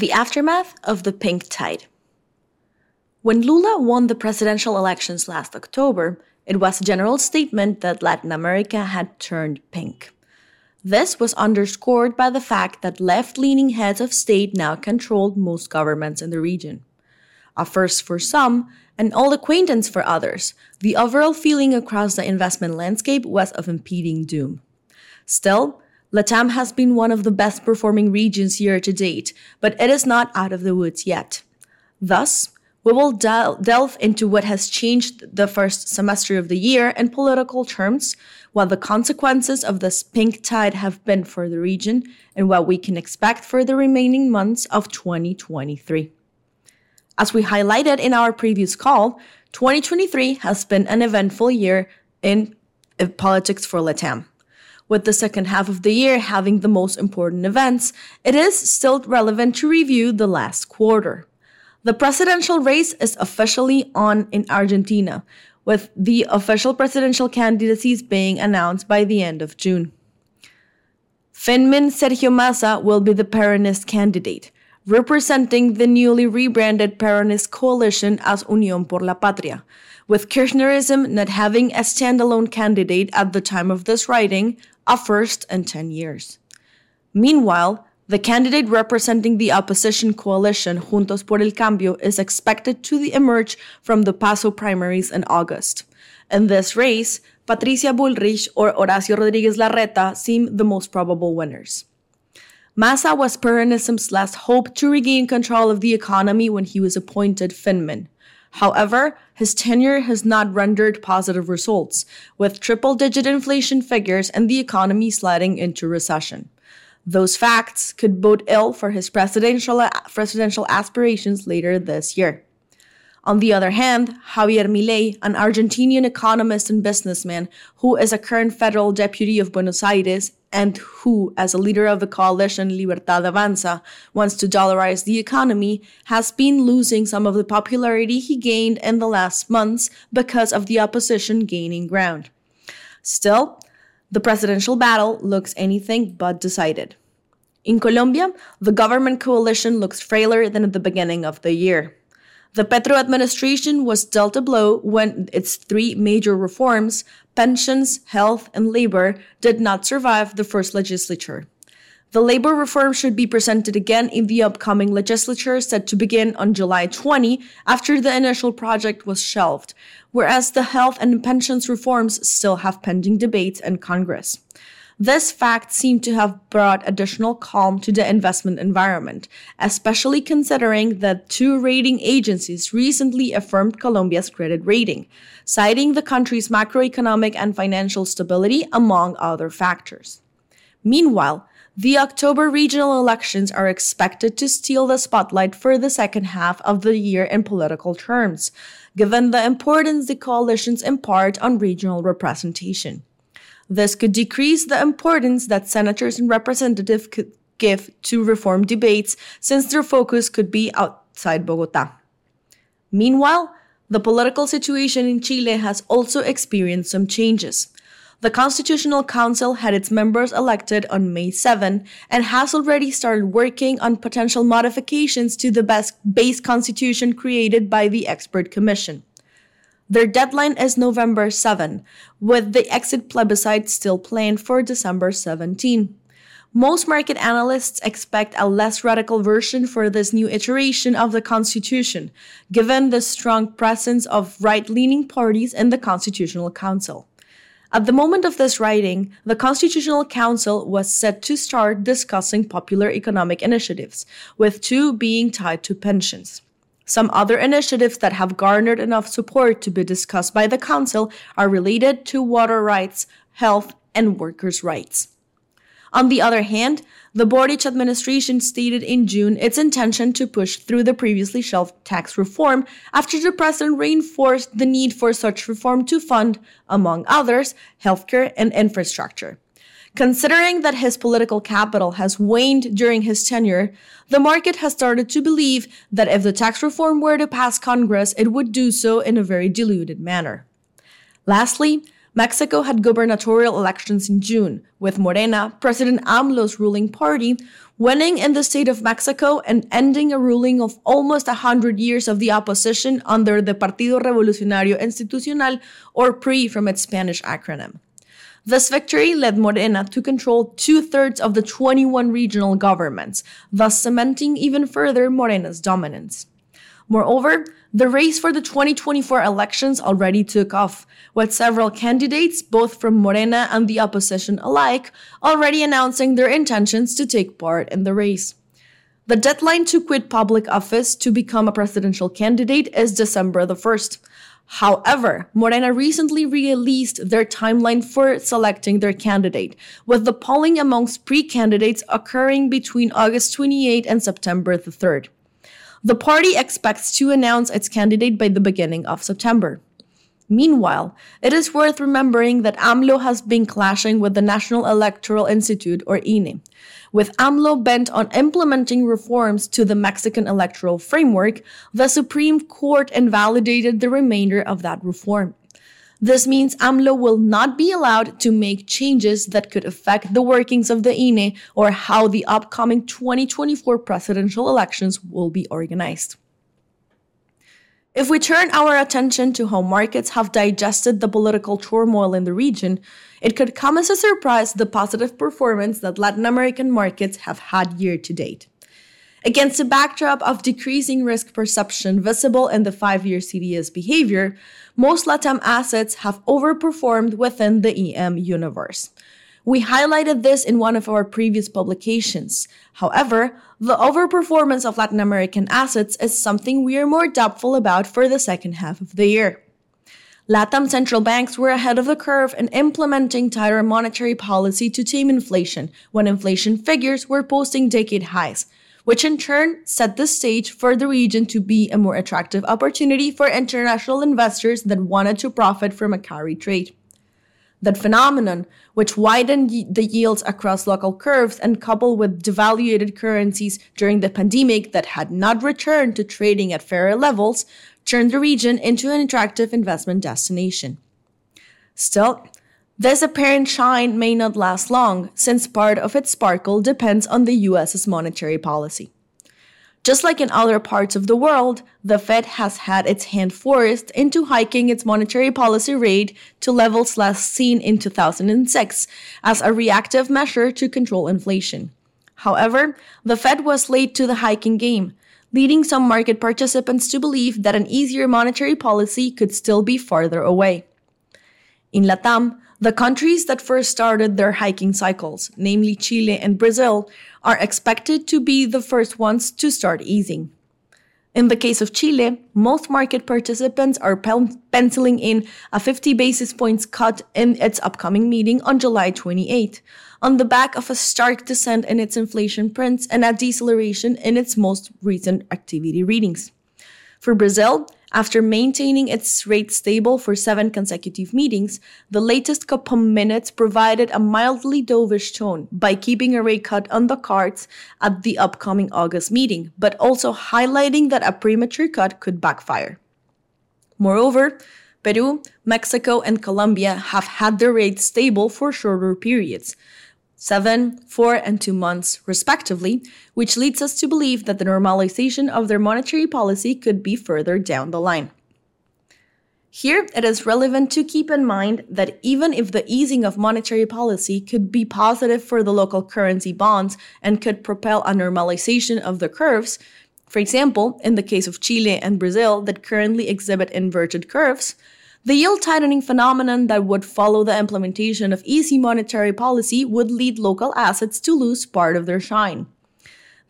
The aftermath of the pink tide. When Lula won the presidential elections last October, it was a general statement that Latin America had turned pink. This was underscored by the fact that left leaning heads of state now controlled most governments in the region. A first for some, an old acquaintance for others, the overall feeling across the investment landscape was of impending doom. Still, Latam has been one of the best performing regions year to date, but it is not out of the woods yet. Thus, we will del- delve into what has changed the first semester of the year in political terms, what the consequences of this pink tide have been for the region, and what we can expect for the remaining months of 2023. As we highlighted in our previous call, 2023 has been an eventful year in politics for Latam with the second half of the year having the most important events, it is still relevant to review the last quarter. The presidential race is officially on in Argentina, with the official presidential candidacies being announced by the end of June. Finmin Sergio Massa will be the Peronist candidate, representing the newly rebranded Peronist coalition as Unión por la Patria, with Kirchnerism not having a standalone candidate at the time of this writing, a first in 10 years. Meanwhile, the candidate representing the opposition coalition, Juntos por el Cambio, is expected to emerge from the PASO primaries in August. In this race, Patricia Bullrich or Horacio Rodriguez Larreta seem the most probable winners. Massa was Peronism's last hope to regain control of the economy when he was appointed Finmin. However, his tenure has not rendered positive results, with triple digit inflation figures and the economy sliding into recession. Those facts could bode ill for his presidential, presidential aspirations later this year. On the other hand, Javier Milei, an Argentinian economist and businessman who is a current federal deputy of Buenos Aires and who, as a leader of the coalition Libertad Avanza, wants to dollarize the economy, has been losing some of the popularity he gained in the last months because of the opposition gaining ground. Still, the presidential battle looks anything but decided. In Colombia, the government coalition looks frailer than at the beginning of the year. The Petro administration was dealt a blow when its three major reforms pensions, health, and labor did not survive the first legislature. The labor reform should be presented again in the upcoming legislature set to begin on July 20 after the initial project was shelved, whereas the health and pensions reforms still have pending debates in Congress. This fact seemed to have brought additional calm to the investment environment, especially considering that two rating agencies recently affirmed Colombia's credit rating, citing the country's macroeconomic and financial stability among other factors. Meanwhile, the October regional elections are expected to steal the spotlight for the second half of the year in political terms, given the importance the coalitions impart on regional representation. This could decrease the importance that senators and representatives could give to reform debates since their focus could be outside Bogota. Meanwhile, the political situation in Chile has also experienced some changes. The Constitutional Council had its members elected on May 7 and has already started working on potential modifications to the base constitution created by the expert commission. Their deadline is November 7, with the exit plebiscite still planned for December 17. Most market analysts expect a less radical version for this new iteration of the Constitution, given the strong presence of right leaning parties in the Constitutional Council. At the moment of this writing, the Constitutional Council was set to start discussing popular economic initiatives, with two being tied to pensions. Some other initiatives that have garnered enough support to be discussed by the Council are related to water rights, health, and workers' rights. On the other hand, the Boric administration stated in June its intention to push through the previously shelved tax reform after the president reinforced the need for such reform to fund, among others, healthcare and infrastructure. Considering that his political capital has waned during his tenure, the market has started to believe that if the tax reform were to pass Congress, it would do so in a very diluted manner. Lastly, Mexico had gubernatorial elections in June, with Morena, President AMLO's ruling party, winning in the state of Mexico and ending a ruling of almost 100 years of the opposition under the Partido Revolucionario Institucional, or PRI from its Spanish acronym. This victory led Morena to control two thirds of the 21 regional governments, thus cementing even further Morena's dominance. Moreover, the race for the 2024 elections already took off, with several candidates, both from Morena and the opposition alike, already announcing their intentions to take part in the race. The deadline to quit public office to become a presidential candidate is December the 1st. However, Morena recently released their timeline for selecting their candidate, with the polling amongst pre candidates occurring between August 28 and September the 3rd. The party expects to announce its candidate by the beginning of September. Meanwhile, it is worth remembering that AMLO has been clashing with the National Electoral Institute, or INE, with AMLO bent on implementing reforms to the Mexican electoral framework, the Supreme Court invalidated the remainder of that reform. This means AMLO will not be allowed to make changes that could affect the workings of the INE or how the upcoming 2024 presidential elections will be organized. If we turn our attention to how markets have digested the political turmoil in the region, it could come as a surprise the positive performance that Latin American markets have had year to date. Against a backdrop of decreasing risk perception visible in the five year CDS behavior, most LATAM assets have overperformed within the EM universe. We highlighted this in one of our previous publications. However, the overperformance of Latin American assets is something we are more doubtful about for the second half of the year. LATAM central banks were ahead of the curve in implementing tighter monetary policy to tame inflation when inflation figures were posting decade highs, which in turn set the stage for the region to be a more attractive opportunity for international investors that wanted to profit from a carry trade. That phenomenon, which widened the yields across local curves and coupled with devaluated currencies during the pandemic that had not returned to trading at fairer levels, turned the region into an attractive investment destination. Still, this apparent shine may not last long, since part of its sparkle depends on the US's monetary policy. Just like in other parts of the world, the Fed has had its hand forced into hiking its monetary policy rate to levels last seen in 2006 as a reactive measure to control inflation. However, the Fed was late to the hiking game, leading some market participants to believe that an easier monetary policy could still be farther away. In Latam, the countries that first started their hiking cycles, namely Chile and Brazil, are expected to be the first ones to start easing. In the case of Chile, most market participants are penciling in a 50 basis points cut in its upcoming meeting on July 28, on the back of a stark descent in its inflation prints and a deceleration in its most recent activity readings. For Brazil, after maintaining its rate stable for seven consecutive meetings, the latest Copom minutes provided a mildly dovish tone by keeping a rate cut on the cards at the upcoming August meeting, but also highlighting that a premature cut could backfire. Moreover, Peru, Mexico, and Colombia have had their rates stable for shorter periods, seven, four, and two months, respectively, which leads us to believe that the normalization of their monetary policy could be further down the line. Here, it is relevant to keep in mind that even if the easing of monetary policy could be positive for the local currency bonds and could propel a normalization of the curves, for example, in the case of Chile and Brazil that currently exhibit inverted curves, the yield tightening phenomenon that would follow the implementation of easy monetary policy would lead local assets to lose part of their shine.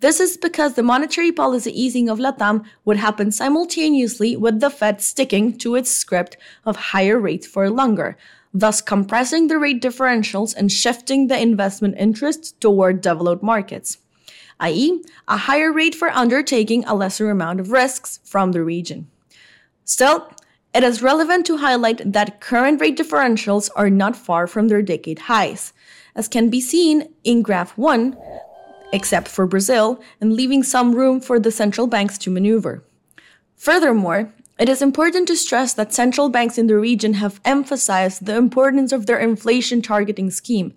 This is because the monetary policy easing of LATAM would happen simultaneously with the Fed sticking to its script of higher rates for longer, thus compressing the rate differentials and shifting the investment interest toward developed markets, i.e., a higher rate for undertaking a lesser amount of risks from the region. Still, it is relevant to highlight that current rate differentials are not far from their decade highs, as can be seen in graph 1, except for Brazil, and leaving some room for the central banks to maneuver. Furthermore, It is important to stress that central banks in the region have emphasized the importance of their inflation targeting scheme.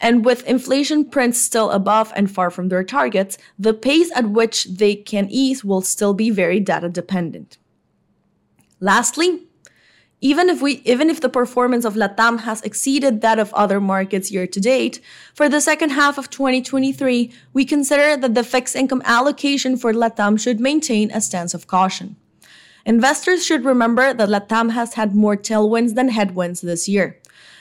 And with inflation prints still above and far from their targets, the pace at which they can ease will still be very data dependent. Lastly, even if we even if the performance of LATAM has exceeded that of other markets year to date, for the second half of 2023, we consider that the fixed income allocation for LATAM should maintain a stance of caution. Investors should remember that LATAM has had more tailwinds than headwinds this year.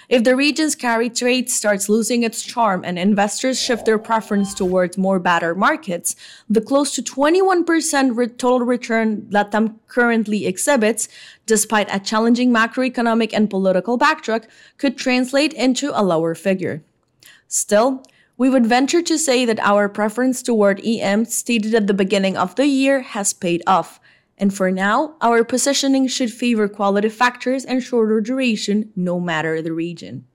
If the region's carry trade starts losing its charm and investors shift their preference towards more battered markets, the close to 21% re- total return LATAM currently exhibits, despite a challenging macroeconomic and political backdrop, could translate into a lower figure. Still, we would venture to say that our preference toward EM stated at the beginning of the year has paid off, and for now, our positioning should favor quality factors and shorter duration no matter the region.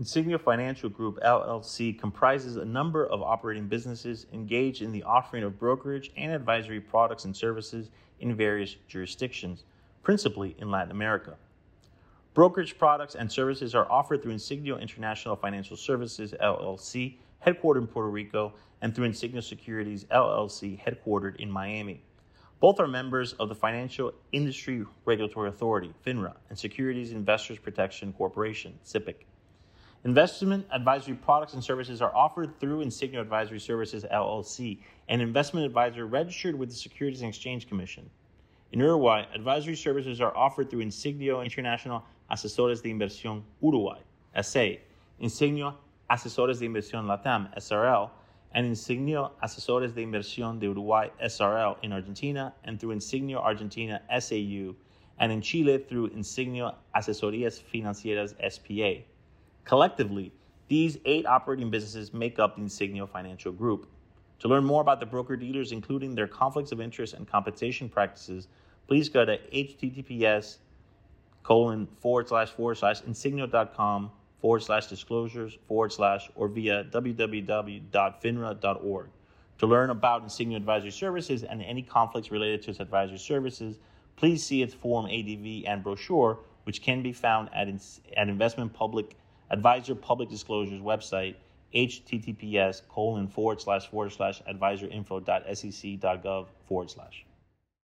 Insigneo Financial Group LLC comprises a number of operating businesses engaged in the offering of brokerage and advisory products and services in various jurisdictions principally in Latin America. Brokerage products and services are offered through Insigneo International Financial Services, LLC, headquartered in Puerto Rico, and through Insigneo Securities, LLC, headquartered in Miami. Both are members of the Financial Industry Regulatory Authority, FINRA, and Securities Investors Protection Corporation, SIPC. Investment advisory products and services are offered through Insigneo Advisory Services, LLC, an investment advisor registered with the Securities and Exchange Commission. In Uruguay, advisory services are offered through Insigneo International Asesores de Inversión Uruguay, SA, Insigneo Asesores de Inversión Latam, SRL, and Insigneo Asesores de Inversión de Uruguay, SRL, in Argentina, and through Insigneo Argentina, SAU, and in Chile through Insigneo Asesorías Financieras, SPA. Collectively, these eight operating businesses make up the Insigneo Financial Group. To learn more about the broker dealers, including their conflicts of interest and compensation practices, please go to https colon forward slash forward slash insigneo.com forward slash disclosures forward slash or via www.finra.org. To learn about Insigneo Advisory Services and any conflicts related to its advisory services, please see its Form ADV and brochure, which can be found at, at Investment Public Advisor Public Disclosures website, https colon forward slash forward slash advisorinfo.sec.gov forward slash.